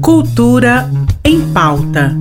Cultura em pauta.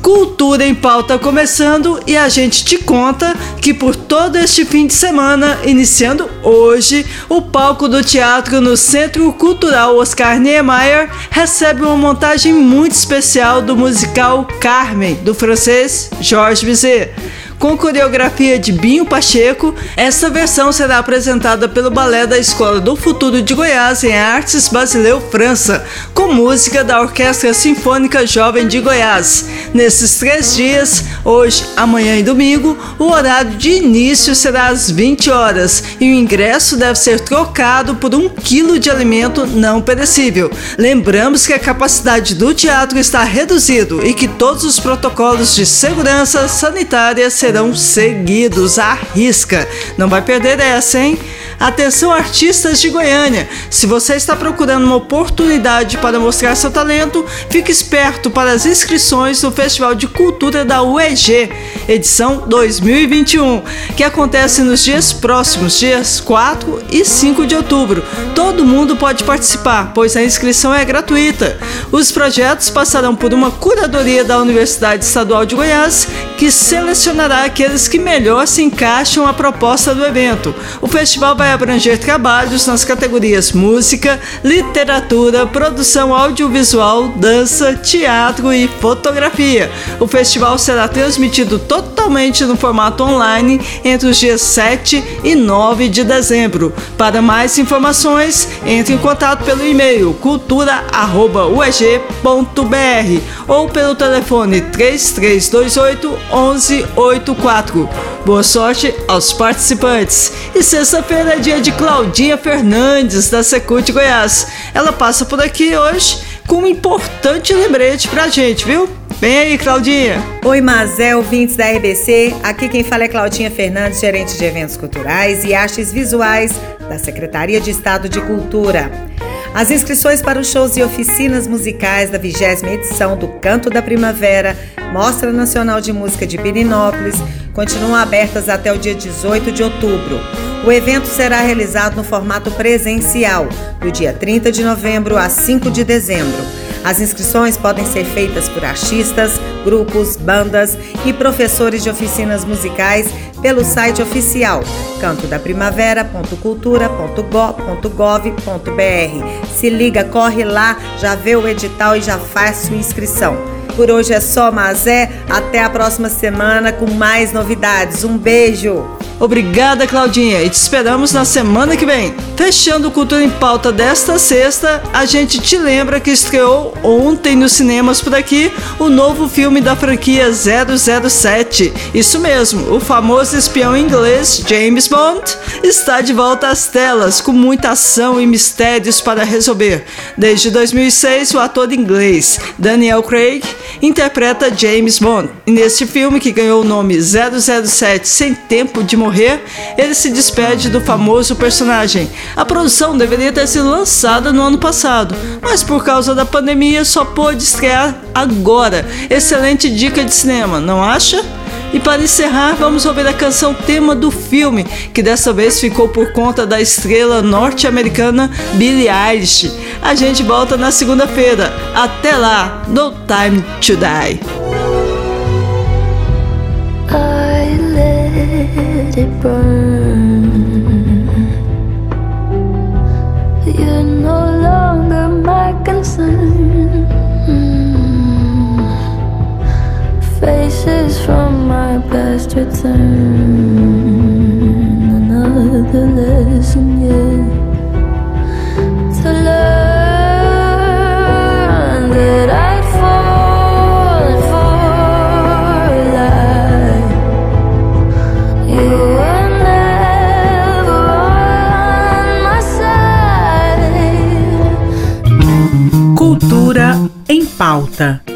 Cultura em pauta começando e a gente te conta que por todo este fim de semana, iniciando hoje, o palco do teatro no Centro Cultural Oscar Niemeyer recebe uma montagem muito especial do musical Carmen, do francês Georges Bizet com coreografia de Binho Pacheco. Essa versão será apresentada pelo Balé da Escola do Futuro de Goiás em Artes Basileu, França, com música da Orquestra Sinfônica Jovem de Goiás. Nesses três dias, hoje, amanhã e domingo, o horário de início será às 20 horas e o ingresso deve ser trocado por um quilo de alimento não perecível. Lembramos que a capacidade do teatro está reduzido e que todos os protocolos de segurança sanitária serão seguidos à risca. Não vai perder essa, hein? Atenção artistas de Goiânia! Se você está procurando uma oportunidade para mostrar seu talento, fique esperto para as inscrições no Festival de Cultura da UEG, edição 2021, que acontece nos dias próximos, dias 4 e 5 de outubro. Todo mundo pode participar, pois a inscrição é gratuita. Os projetos passarão por uma curadoria da Universidade Estadual de Goiás, que selecionará aqueles que melhor se encaixam à proposta do evento. O festival vai vai abranger trabalhos nas categorias música, literatura, produção audiovisual, dança, teatro e fotografia. O festival será transmitido totalmente no formato online entre os dias 7 e 9 de dezembro. Para mais informações, entre em contato pelo e-mail cultura@ueg.br ou pelo telefone 3328 1184. Boa sorte aos participantes. E sexta-feira é dia de Claudinha Fernandes, da Secult Goiás. Ela passa por aqui hoje com um importante lembrete pra gente, viu? Vem aí, Claudinha. Oi, Mazé, ouvintes da RBC. Aqui quem fala é Claudinha Fernandes, gerente de eventos culturais e artes visuais da Secretaria de Estado de Cultura. As inscrições para os shows e oficinas musicais da 20 edição do Canto da Primavera, Mostra Nacional de Música de Pirinópolis, continuam abertas até o dia 18 de outubro. O evento será realizado no formato presencial, do dia 30 de novembro a 5 de dezembro. As inscrições podem ser feitas por artistas, grupos, bandas e professores de oficinas musicais pelo site oficial cantodaprimavera.cultura.gov.br. Se liga, corre lá, já vê o edital e já faz sua inscrição. Por hoje é só, Mazé. Até a próxima semana com mais novidades. Um beijo! Obrigada, Claudinha, e te esperamos na semana que vem. Fechando o Cultura em Pauta desta sexta, a gente te lembra que estreou ontem nos cinemas por aqui o novo filme da franquia 007. Isso mesmo, o famoso espião inglês James Bond está de volta às telas com muita ação e mistérios para resolver. Desde 2006, o ator inglês Daniel Craig interpreta James Bond. E neste filme, que ganhou o nome 007 Sem Tempo de Morrer, ele se despede do famoso personagem. A produção deveria ter sido lançada no ano passado, mas por causa da pandemia só pôde estrear agora. Excelente dica de cinema, não acha? E para encerrar, vamos ouvir a canção tema do filme, que dessa vez ficou por conta da estrela norte-americana Billie Eilish. A gente volta na segunda-feira. Até lá, No Time to Die. You're no longer my concern. Faces from my past return. Another lesson to learn for. Cultura em pauta.